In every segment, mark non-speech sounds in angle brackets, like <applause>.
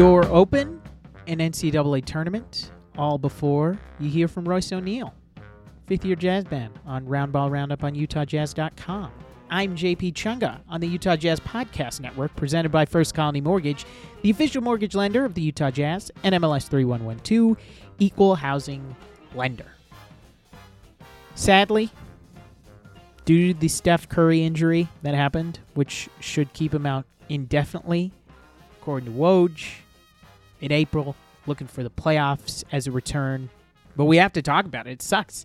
door open, an NCAA tournament, all before you hear from Royce O'Neal, fifth year jazz band on Roundball Roundup on UtahJazz.com. I'm JP Chunga on the Utah Jazz Podcast Network, presented by First Colony Mortgage, the official mortgage lender of the Utah Jazz and MLS 3112, equal housing lender. Sadly, due to the Steph Curry injury that happened, which should keep him out indefinitely, according to Woj, in April, looking for the playoffs as a return. But we have to talk about it. It sucks.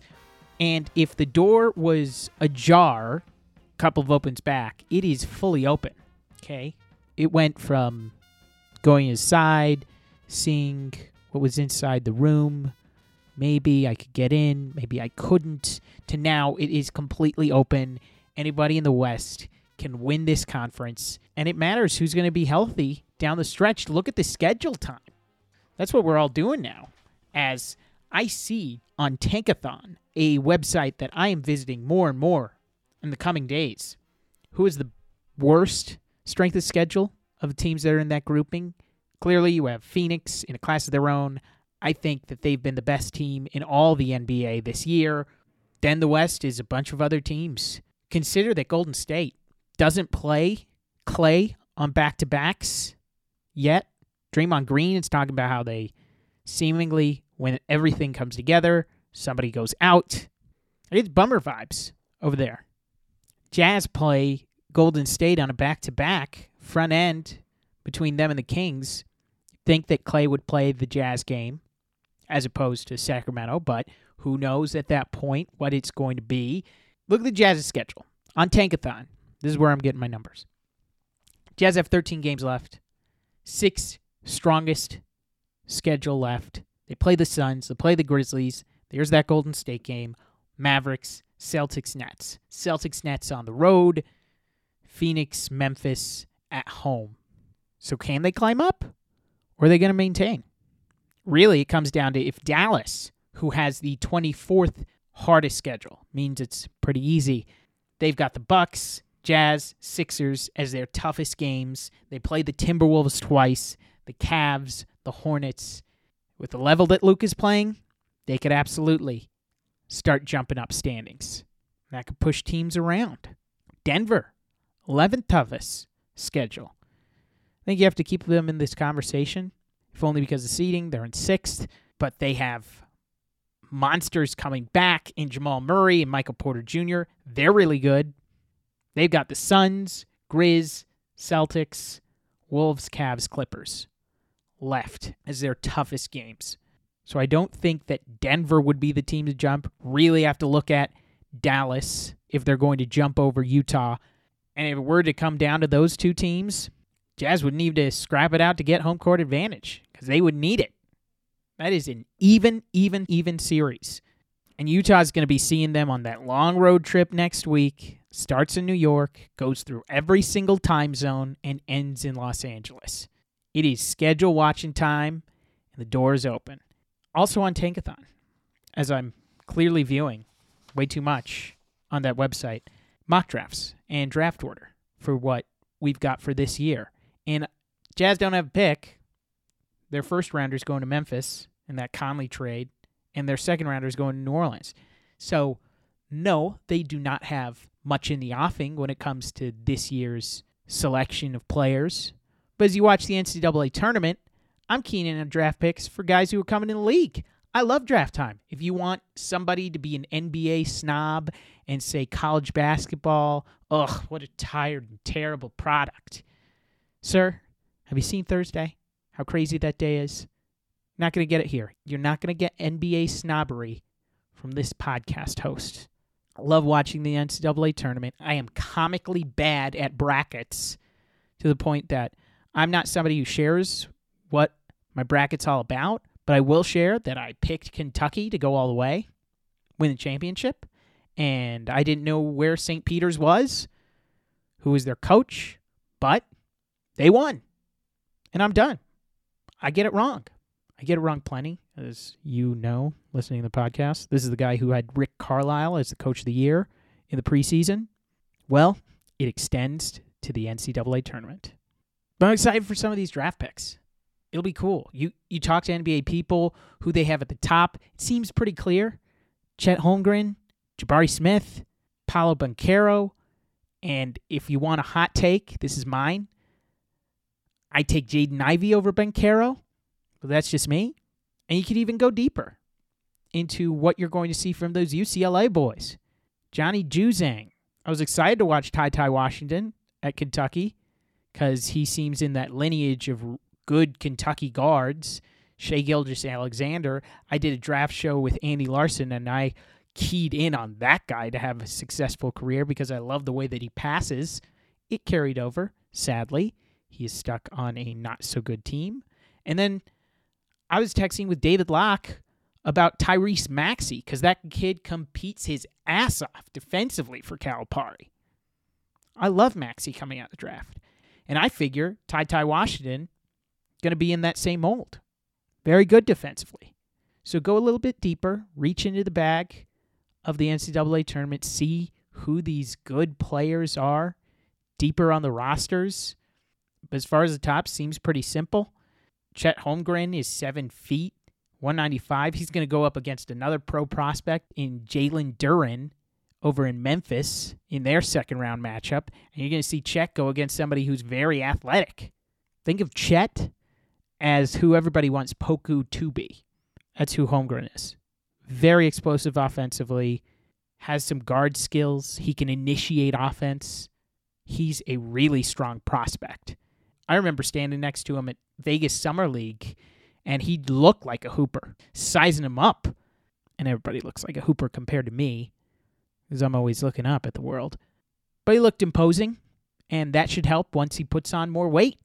And if the door was ajar, a couple of opens back, it is fully open. Okay. It went from going inside, seeing what was inside the room. Maybe I could get in, maybe I couldn't, to now it is completely open. Anybody in the West can win this conference, and it matters who's going to be healthy down the stretch. Look at the schedule time. That's what we're all doing now. As I see on Tankathon, a website that I am visiting more and more in the coming days, who is the worst strength of schedule of the teams that are in that grouping? Clearly, you have Phoenix in a class of their own. I think that they've been the best team in all the NBA this year. Then the West is a bunch of other teams. Consider that Golden State doesn't play Clay on back to backs yet. Draymond Green is talking about how they seemingly, when everything comes together, somebody goes out. It's bummer vibes over there. Jazz play Golden State on a back to back front end between them and the Kings. Think that Clay would play the Jazz game as opposed to Sacramento, but who knows at that point what it's going to be. Look at the Jazz's schedule on Tankathon. This is where I'm getting my numbers. Jazz have 13 games left, six strongest schedule left. They play the Suns, they play the Grizzlies. There's that Golden State game. Mavericks, Celtics, Nets. Celtics, Nets on the road. Phoenix, Memphis at home. So can they climb up or are they going to maintain? Really, it comes down to if Dallas, who has the 24th hardest schedule, means it's pretty easy. They've got the Bucks, Jazz, Sixers as their toughest games. They play the Timberwolves twice, the Cavs, the Hornets. With the level that Luka is playing, they could absolutely start jumping up standings. That could push teams around. Denver, 11th toughest schedule. I think you have to keep them in this conversation, if only because of seeding. They're in sixth, but they have monsters coming back in Jamal Murray and Michael Porter Jr. They're really good. They've got the Suns, Grizz, Celtics, Wolves, Cavs, Clippers left as their toughest games. So I don't think that Denver would be the team to jump. Really have to look at Dallas if they're going to jump over Utah. And if it were to come down to those two teams, Jazz would need to scrap it out to get home court advantage because they would need it. That is an even, even, even series. And Utah's going to be seeing them on that long road trip next week. Starts in New York, goes through every single time zone, and ends in Los Angeles. It is schedule watching time, and the door is open. Also on Tankathon, as I'm clearly viewing way too much on that website, mock drafts and draft order for what we've got for this year. And Jazz don't have a pick. Their first rounder is going to Memphis in that Conley trade, and their second rounder is going to New Orleans. So, no, they do not have much in the offing when it comes to this year's selection of players. But as you watch the NCAA tournament, I'm keen in on draft picks for guys who are coming in the league. I love draft time. If you want somebody to be an NBA snob and say college basketball, ugh, what a tired and terrible product. Sir, have you seen Thursday? How crazy that day is? Not going to get it here. You're not going to get NBA snobbery from this podcast host. Love watching the NCAA tournament. I am comically bad at brackets to the point that I'm not somebody who shares what my bracket's all about, but I will share that I picked Kentucky to go all the way, win the championship, and I didn't know where St. Peter's was, who was their coach, but they won. And I'm done. I get it wrong. I get it wrong plenty, as you know, listening to the podcast. This is the guy who had Rick Carlisle as the coach of the year in the preseason. Well, it extends to the NCAA tournament. But I'm excited for some of these draft picks It'll be cool. You you talk to NBA people who they have at the top. It seems pretty clear. Chet Holmgren, Jabari Smith, Paolo Banchero, and if you want a hot take, this is mine. I take Jaden Ivey over Banchero. But that's just me. And you could even go deeper into what you're going to see from those UCLA boys. Johnny Juzang. I was excited to watch Ty Ty Washington at Kentucky because he seems in that lineage of good Kentucky guards. Shai Gilgeous-Alexander. I did a draft show with Andy Larsen and I keyed in on that guy to have a successful career because I love the way that he passes. It carried over, sadly. He is stuck on a not so good team. And then I was texting with David Locke about Tyrese Maxey because that kid competes his ass off defensively for Calipari. I love Maxey coming out of the draft. And I figure Ty Ty Washington going to be in that same mold. Very good defensively. So go a little bit deeper, reach into the bag of the NCAA tournament, see who these good players are deeper on the rosters. But as far as the top, seems pretty simple. Chet Holmgren is seven feet, 195. He's going to go up against another pro prospect in Jalen Duren over in Memphis in their second round matchup. And you're going to see Chet go against somebody who's very athletic. Think of Chet as who everybody wants Poku to be. That's who Holmgren is. Very explosive offensively, has some guard skills. He can initiate offense. He's a really strong prospect. I remember standing next to him at Vegas Summer League, and he looked like a hooper, sizing him up. And everybody looks like a hooper compared to me, because I'm always looking up at the world. But he looked imposing, and that should help once he puts on more weight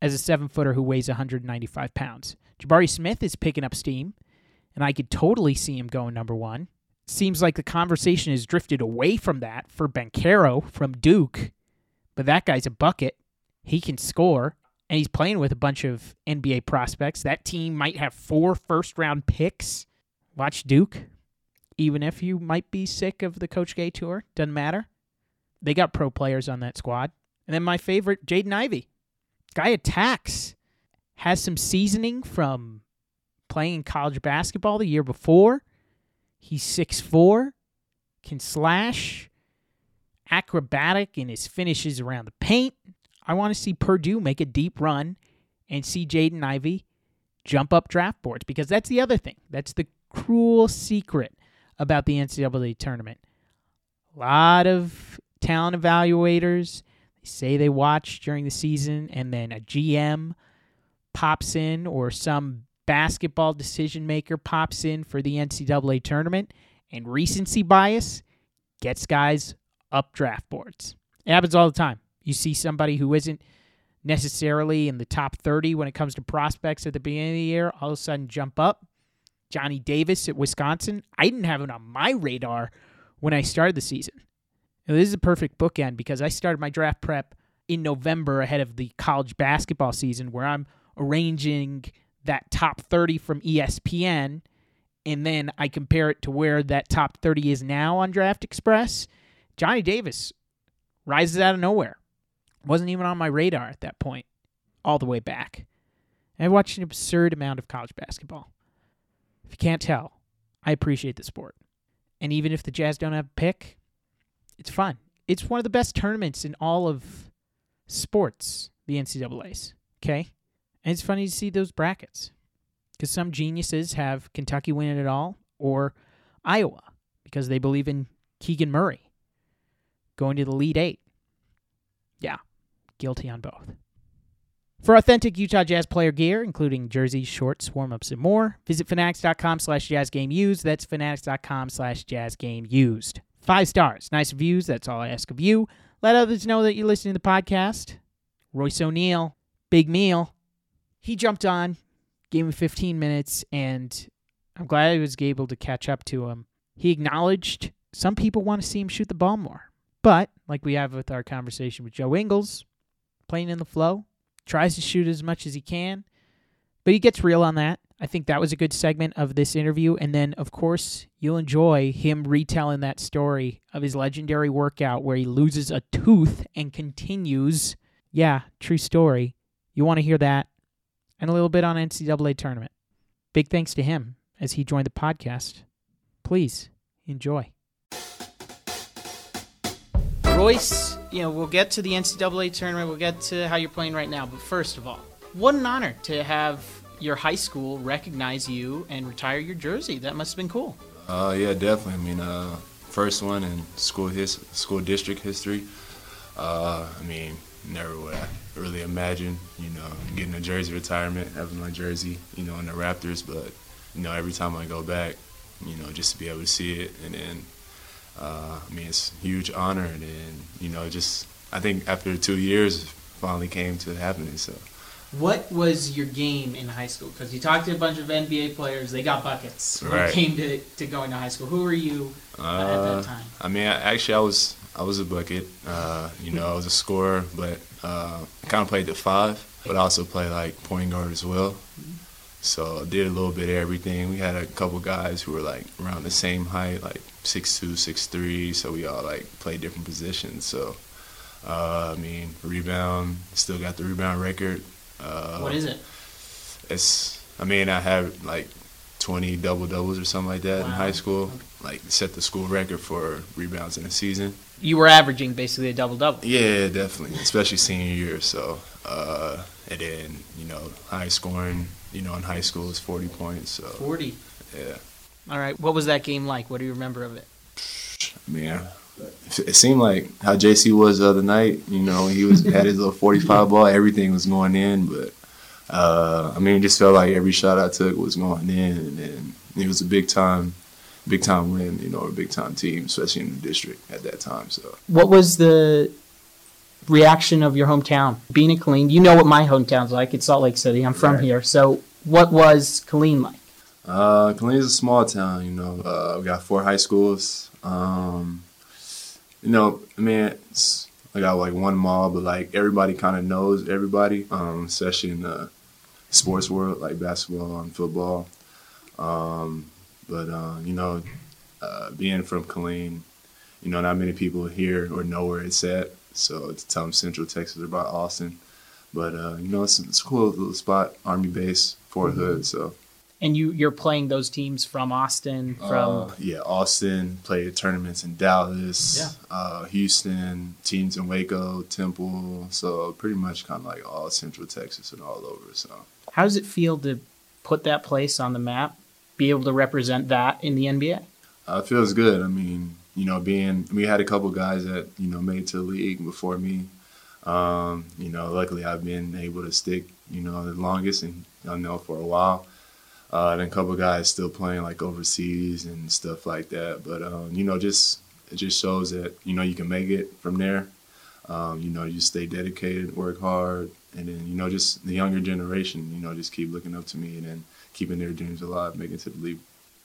as a seven footer who weighs 195 pounds. Jabari Smith is picking up steam, and I could totally see him going number one. Seems like the conversation has drifted away from that for Banchero from Duke, but that guy's a bucket. He can score, and he's playing with a bunch of NBA prospects. That team might have four first round picks. Watch Duke. Even if you might be sick of the Coach K tour, doesn't matter. They got pro players on that squad. And then my favorite, Jaden Ivey. Guy attacks. Has some seasoning from playing college basketball the year before. He's 6'4, can slash, acrobatic in his finishes around the paint. I want to see Purdue make a deep run and see Jaden Ivey jump up draft boards because that's the other thing. That's the cruel secret about the NCAA tournament. A lot of talent evaluators they say they watch during the season, and then a GM pops in or some basketball decision maker pops in for the NCAA tournament, and recency bias gets guys up draft boards. It happens all the time. You see somebody who isn't necessarily in the top 30 when it comes to prospects at the beginning of the year all of a sudden jump up. Johnny Davis at Wisconsin, I didn't have him on my radar when I started the season. Now, this is a perfect bookend because I started my draft prep in November ahead of the college basketball season where I'm arranging that top 30 from ESPN and then I compare it to where that top 30 is now on Draft Express. Johnny Davis rises out of nowhere. Wasn't even on my radar at that point, all the way back. I watched an absurd amount of college basketball. If you can't tell, I appreciate the sport. And even if the Jazz don't have a pick, it's fun. It's one of the best tournaments in all of sports, the NCAA's. Okay? And it's funny to see those brackets because some geniuses have Kentucky winning it all or Iowa because they believe in Keegan Murray going to the Elite Eight. Yeah, guilty on both. For authentic Utah Jazz player gear, including jerseys, shorts, warm-ups, and more, visit fanatics.com slash jazzgameused. That's fanatics.com slash jazzgameused. Five stars, nice reviews, that's all I ask of you. Let others know that you're listening to the podcast. Royce O'Neal, big meal. He jumped on, gave me 15 minutes, and I'm glad I was able to catch up to him. He acknowledged some people want to see him shoot the ball more. But, like we have with our conversation with Joe Ingles, playing in the flow, tries to shoot as much as he can, but he gets real on that. I think that was a good segment of this interview. And then, of course, you'll enjoy him retelling that story of his legendary workout where he loses a tooth and continues. Yeah, true story. You want to hear that? and a little bit on NCAA tournament. Big thanks to him as he joined the podcast. Please enjoy. Royce, you know, we'll get to the NCAA tournament, we'll get to how you're playing right now, but first of all, what an honor to have your high school recognize you and retire your jersey. That must have been cool. Uh, yeah, definitely. I mean, uh, first one in school his school district history. Uh, I mean, never would I really imagine, you know, getting a jersey retirement, having my jersey, you know, in the rafters. But you know, every time I go back, you know, just to be able to see it, and then, uh, I mean, it's a huge honor, and then, you know, just I think after two years, finally came to happening. So. What was your game in high school? Because you talked to a bunch of NBA players, they got buckets when Right. it came to, to going to high school. Who were you uh, at Uh, that time? I mean, I, actually, I was I was a bucket. Uh, you know, I was a scorer, but uh, I kind of played the five, but I also played like point guard as well. So I did a little bit of everything. We had a couple guys who were like around the same height, like six two, six three. So we all like played different positions. So uh, I mean, rebound, still got the rebound record. Uh, what is it? It's I mean, I have like 20 double doubles or something like that in high school. Like set the school record for rebounds in a season. You were averaging basically a double double. Yeah, definitely, especially senior year. So, uh, and then you know, high scoring. You know, in high school is 40 points. So 40. yeah, All right. What was that game like? What do you remember of it? I mean, it seemed like how JC was the other night. You know, he was had his little 45 ball. Everything was going in, but uh, I mean, it just felt like every shot I took was going in, and it was a big time, big time win. You know, a big time team, especially in the district at that time. So. What was the reaction of your hometown? Being in Killeen, you know what my hometown's like. It's Salt Lake City. I'm from Right. here. So, what was Killeen like? Uh, Killeen is a small town, you know. Uh, we got four high schools. Um, you know, I mean, it's, I got like one mall, but like everybody kind of knows everybody, um, especially in the sports world, like basketball and football. Um, but uh, you know, uh, being from Killeen, you know, not many people here or know where it's at. So to tell them Central Texas or about Austin, but uh, you know, it's, it's a cool little spot, Army base, Fort Hood. So. And you you're playing those teams from Austin, from Uh, yeah, Austin played tournaments in Dallas, uh, Houston, teams in Waco, Temple. So pretty much kind of like all Central Texas and all over. So how does it feel to put that place on the map, be able to represent that in the NBA? uh, it feels good. I mean, you know, being we had a couple guys that you know made to the league before me. Um, you know, luckily I've been able to stick. You know, the longest and I know for a while. Uh, and a couple guys still playing like overseas and stuff like that. But um, you know, just it just shows that you know you can make it from there. Um, you know, you stay dedicated, work hard, and then you know just the younger generation. You know, just keep looking up to me and then keeping their dreams alive, making it to the league.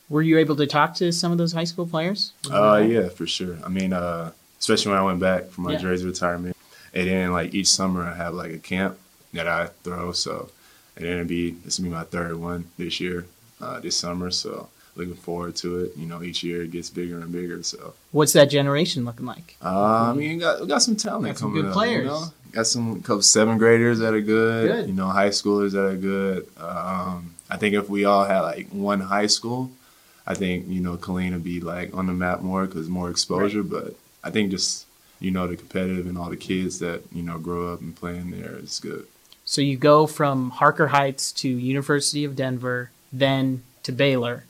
Were you able to talk to some of those high school players? Uh, yeah, for sure. I mean, uh, especially when I went back for my Yeah. jersey retirement, and then like each summer I have like a camp that I throw. So, and then it'll be this will be my third one this year, uh, this summer. So looking forward to it. You know, each year it gets bigger and bigger. So, What's that generation looking like? uh, I mean, we got we got some talent Got some coming good up. players. You know? Got some couple seventh graders that are good. Good. You know, high schoolers that are good. Um, I think if we all had like one high school, I think you know Killeen would be like on the map more because more exposure. But I think just you know the competitive and all the kids that you know grow up and play playing there is good. So you go from Harker Heights to University of Denver, then to Baylor.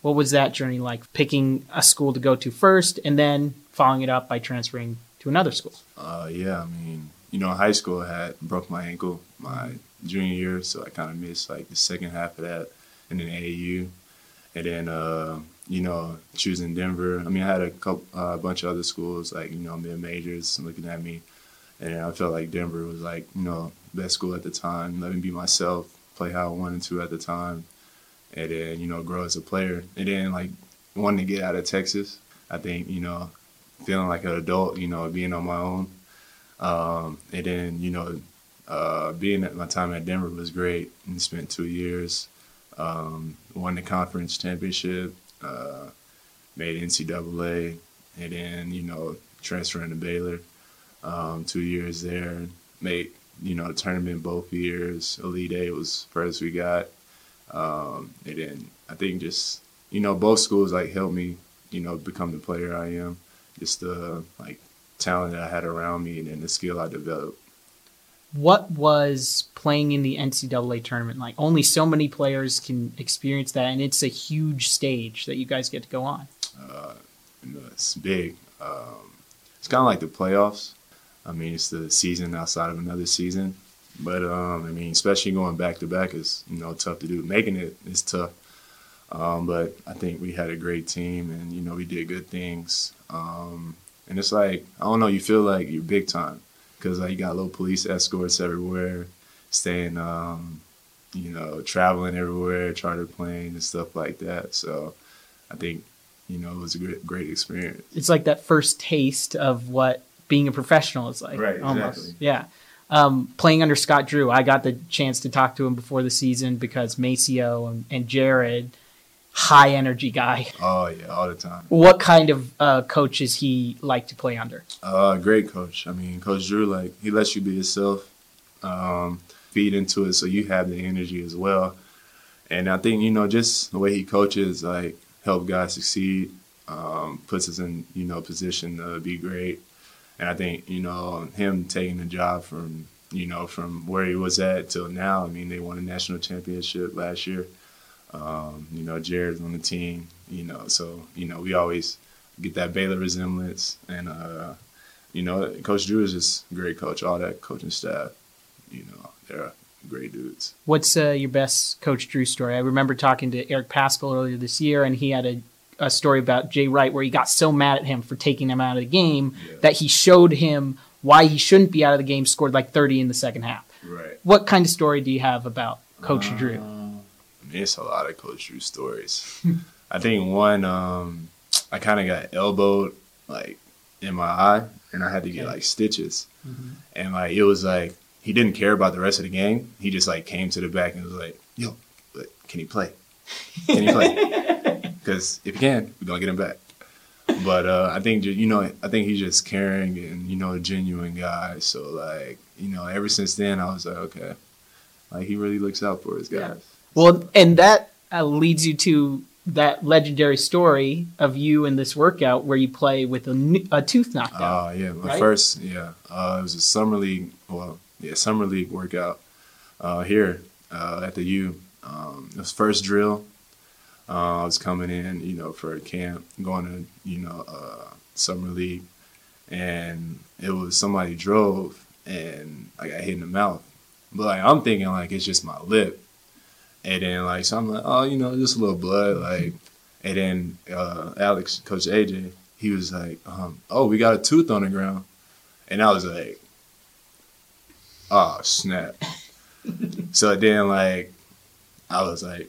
What was that journey like? Picking a school to go to first, and then following it up by transferring to another school. Uh, yeah, I mean, you know, high school I had broke my ankle my junior year, so I kind of missed like the second half of that, and then AAU, and then uh, you know, choosing Denver. I mean, I had a couple, uh, a bunch of other schools like you know mid majors looking at me, and I felt like Denver was like you know best school at the time. Let me be myself, play how I wanted to at the time, and then you know grow as a player, and then like wanting to get out of Texas. I think you know feeling like an adult, you know, being on my own. Um, and then, you know, uh, being at my time at Denver was great and spent two years. Um, won the conference championship, uh, made NCAA, and then, you know, transferring to Baylor. Um, two years there, made you know, the tournament both years. Elite Eight was first we got. Um, and then I think just, you know, both schools like helped me, you know, become the player I am. Just the like talent that I had around me and then the skill I developed. What was playing in the NCAA tournament like? Only so many players can experience that, and it's a huge stage that you guys get to go on. Uh, it's big. Um, it's kind of like the playoffs. I mean, it's the season outside of another season. But um, I mean, especially going back to back is you know tough to do. Making it is tough. Um, but I think we had a great team, and you know we did good things. Um, and it's like I don't know, you feel like you're big time because like you got little police escorts everywhere, staying, um, you know, traveling everywhere, charter planes and stuff like that. So I think you know it was a great, great experience. It's like that first taste of what being a professional is like. Right, Almost. exactly. Yeah. Um, playing under Scott Drew, I got the chance to talk to him before the season because MaCio and, and Jared, high energy guy. Oh yeah, all the time. What kind of uh, coach is he like to play under? Uh, great coach. I mean, Coach Drew, like he lets you be yourself, um, feed into it, so you have the energy as well. And I think you know just the way he coaches, like help guys succeed, um, puts us in you know position to be great. And I think you know him taking the job from you know from where he was at till now. I mean, they won a national championship last year. Um, you know, Jared's on the team. You know, so you know we always get that Baylor resemblance, and uh, you know, Coach Drew is just a great coach. All that coaching staff, you know, they're great dudes. What's uh, your best Coach Drew story? I remember talking to Eric Paschall earlier this year, and he had a, a story about Jay Wright where he got so mad at him for taking him out of the game Yeah. that he showed him why he shouldn't be out of the game, scored like 30 in the second half. Right. What kind of story do you have about Coach Uh, Drew? It's a lot of Coach Drew stories. <laughs> I think one, um, I kind of got elbowed like in my eye, and I had to get like stitches, and like it was like he didn't care about the rest of the game. He just like came to the back and was like, "Yo, but can he play? Can he play? <laughs> Because if he can, we're gonna get him back." But uh, I think you know, I think he's just caring and you know, a genuine guy. So like, you know, ever since then, I was like, okay, like he really looks out for his Yeah. Guys. Well, and that uh, leads you to that legendary story of you in this workout where you play with a tooth knocked out. Oh yeah, my right? first yeah. Uh, it was a summer league. Well, yeah, summer league workout uh, here uh, at the U. Um, it was first drill. Uh, I was coming in, you know, for a camp, going to you know uh, summer league, and it was somebody drove and I got hit in the mouth. But like I'm thinking like it's just my lip, and then like so I'm like oh you know just a little blood like, and then uh, Alex, Coach AJ, he was like um, oh we got a tooth on the ground, and I was like oh snap. <laughs> so then like I was like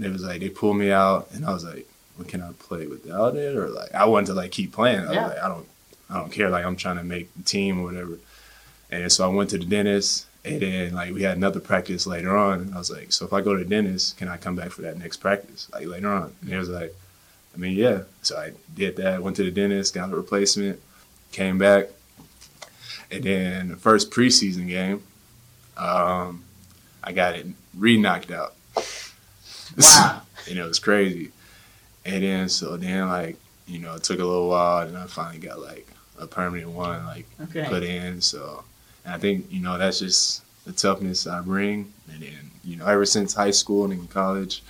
it was like they pulled me out and I was like well, can I play without it or like I wanted to like keep playing. I was Yeah. like I don't I don't care like I'm trying to make the team or whatever. And so I went to the dentist and then like we had another practice later on and I was like, so if I go to the dentist, can I come back for that next practice? Like later on. And he was like, I mean, yeah. So I did that, went to the dentist, got a replacement, came back. And then the first preseason game, um, I got it re knocked out. Wow. <laughs> and it was crazy. And then so then like, you know, it took a little while and I finally got like a permanent one like Okay. put in. So and I think, you know, that's just the toughness I bring. And then, you know, ever since high school and in college,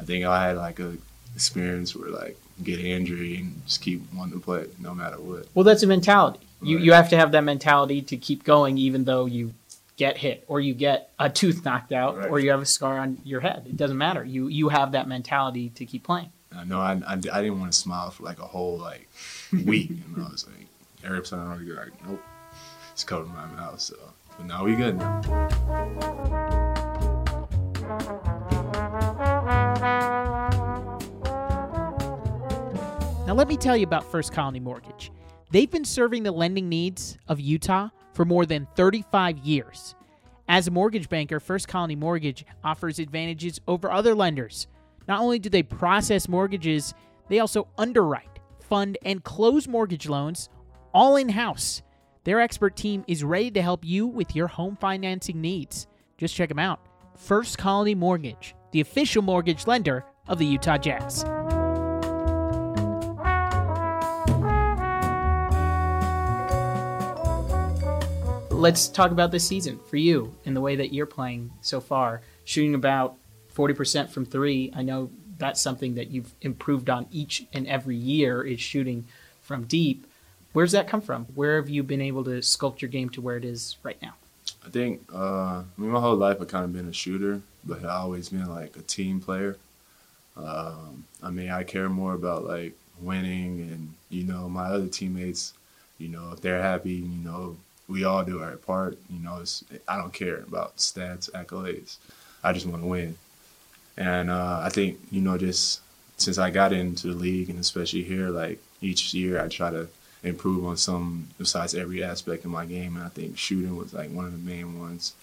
I think I had like a experience where like get an injury and just keep wanting to play no matter what. Well, that's a mentality. You Right. you have to have that mentality to keep going, even though you get hit or you get a tooth knocked out Right. or you have a scar on your head. It doesn't matter. You you have that mentality to keep playing. I know I, I, I didn't want to smile for like a whole like week. <laughs> You know, I was like, every time I was like, nope, it's covering my mouth. So, but now we good now. Now, let me tell you about First Colony Mortgage. They've been serving the lending needs of Utah for more than 35 years. As a mortgage banker, First Colony Mortgage offers advantages over other lenders. Not only do they process mortgages, they also underwrite, fund, and close mortgage loans all in house. Their expert team is ready to help you with your home financing needs. Just check them out. First Colony Mortgage, the official mortgage lender of the Utah Jazz. Let's talk about this season for you and the way that you're playing so far. Shooting about 40% from three. I know that's something that you've improved on each and every year is shooting from deep. Where's that come from? Where have you been able to sculpt your game to where it is right now? I think, uh, I mean, my whole life I've kind of been a shooter, but I've always been like a team player. Um, I mean, I care more about like winning and, you know, my other teammates, you know, if they're happy, you know, we all do our part. You know, I don't care about stats, accolades. I just want to win. And uh, I think, you know, just since I got into the league and especially here, like each year I try to improve on some besides every aspect of my game. And I think shooting was like one of the main ones.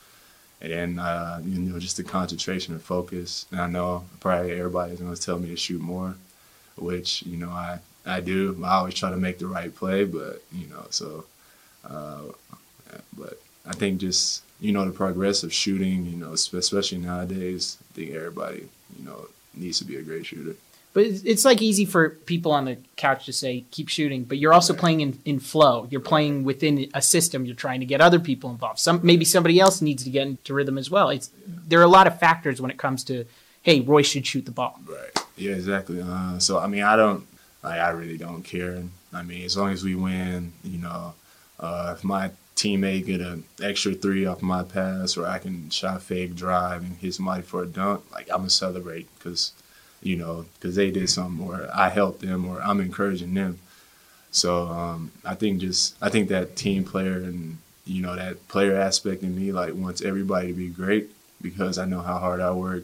And then, uh, you know, just the concentration and focus. And I know probably everybody's going to tell me to shoot more, which, you know, I, I do. I always try to make the right play, but, you know, so, uh, but I think just, you know, the progress of shooting, you know, especially nowadays, I think everybody, you know, needs to be a great shooter. But it's like easy for people on the couch to say keep shooting, but you're also playing in, in flow. You're playing within a system. You're trying to get other people involved. Some maybe somebody else needs to get into rhythm as well. It's there are a lot of factors when it comes to hey, Roy should shoot the ball. Right. Yeah, exactly. Uh, so I mean, I don't like I really don't care. I mean, as long as we win, you know, uh, if my teammate get an extra three off my pass, or I can shot fake drive and hit somebody for a dunk, like I'm gonna celebrate because you know, because they did something or I helped them or I'm encouraging them. So um, I think just I think that team player and you know that player aspect in me like wants everybody to be great because I know how hard I work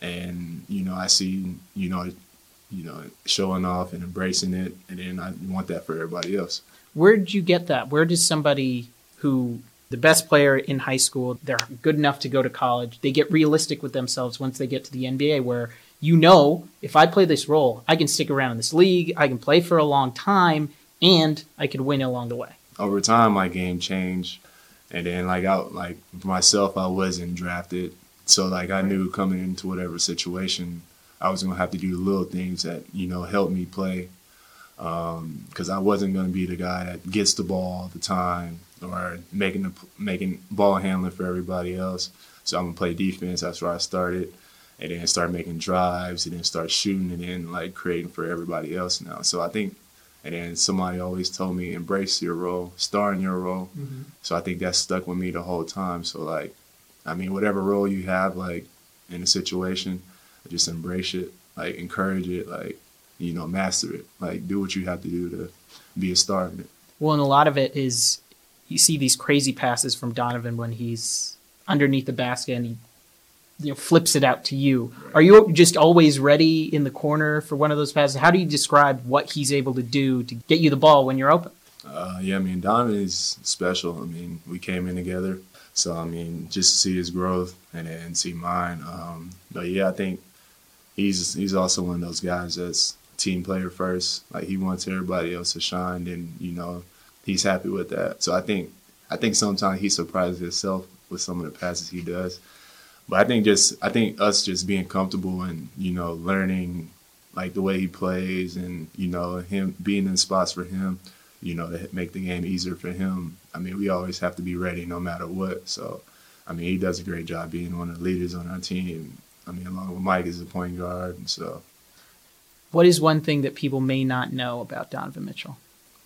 and you know I see you know you know showing off and embracing it and then I want that for everybody else. Where did you get that? Where does somebody who the best player in high school, they're good enough to go to college, they get realistic with themselves once they get to the NBA where you know, if I play this role, I can stick around in this league, I can play for a long time, and I could win along the way. Over time, my game changed, and then like I like myself, I wasn't drafted, so like I knew coming into whatever situation, I was gonna have to do the little things that you know help me play, because um, I wasn't gonna be the guy that gets the ball all the time or making the making ball handling for everybody else. So I'm gonna play defense. That's where I started and then start making drives and then start shooting and then like creating for everybody else now. So I think, and then somebody always told me embrace your role, star in your role. Mm-hmm. So I think that stuck with me the whole time. So like, I mean, whatever role you have, like in a situation, just embrace it, like encourage it, like you know, master it, like do what you have to do to be a star in it. Well, and a lot of it is you see these crazy passes from Donovan when he's underneath the basket and he you know flips it out to you. Are you just always ready in the corner for one of those passes? How do you describe what he's able to do to get you the ball when you're open? Uh, yeah, I mean Donovan is special. I mean we came in together, so I mean just to see his growth and then see mine. Um, but yeah, I think he's he's also one of those guys that's team player first. Like he wants everybody else to shine, and you know he's happy with that. So I think I think sometimes he surprises himself with some of the passes he does. But I think just I think us just being comfortable and you know learning like the way he plays and you know him being in spots for him, you know to make the game easier for him. I mean we always have to be ready no matter what. So I mean he does a great job being one of the leaders on our team. I mean along with Mike as a point guard. And so. What is one thing that people may not know about Donovan Mitchell?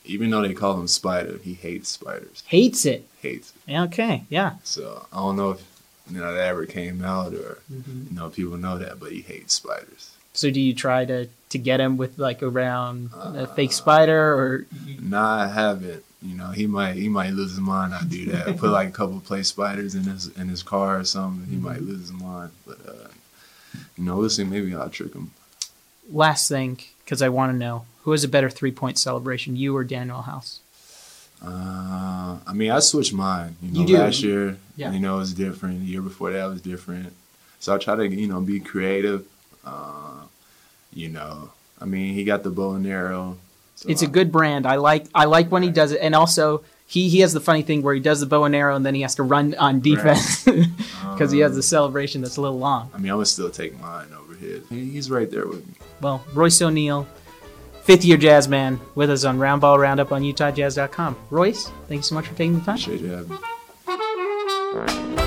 Even though they call him Spider, he hates spiders. Hates it. Hates it. Okay, yeah. So I don't know if you know, that ever came out or, mm-hmm. you know, people know that, but he hates spiders. So do you try to, to get him with like around uh, a fake spider or? Nah, I haven't. You know, he might he might lose his mind. I do that. Put like a couple play spiders in his in his car or something. He mm-hmm. might lose his mind. But uh, you know, we'll see. Maybe I'll trick him. Last thing, because I want to know who has a better three point celebration, you or Danuel House? Uh, I mean, I switched mine. You know, you last year, yeah. you know, it was different. The year before that was different. So I try to, you know, be creative. Uh, you know, I mean, he got the bow and arrow. So it's I, a good brand. I like. I like when right. he does it, and also he he has the funny thing where he does the bow and arrow and then he has to run on defense <laughs> because right. um, he has um, the celebration that's a little long. I mean, I would still take mine over his. He's right there with me. Well, Royce O'Neal fifth year jazz man with us on Roundball Roundup on UtahJazz.com. Royce, thanks so much for taking the time. Appreciate you having me.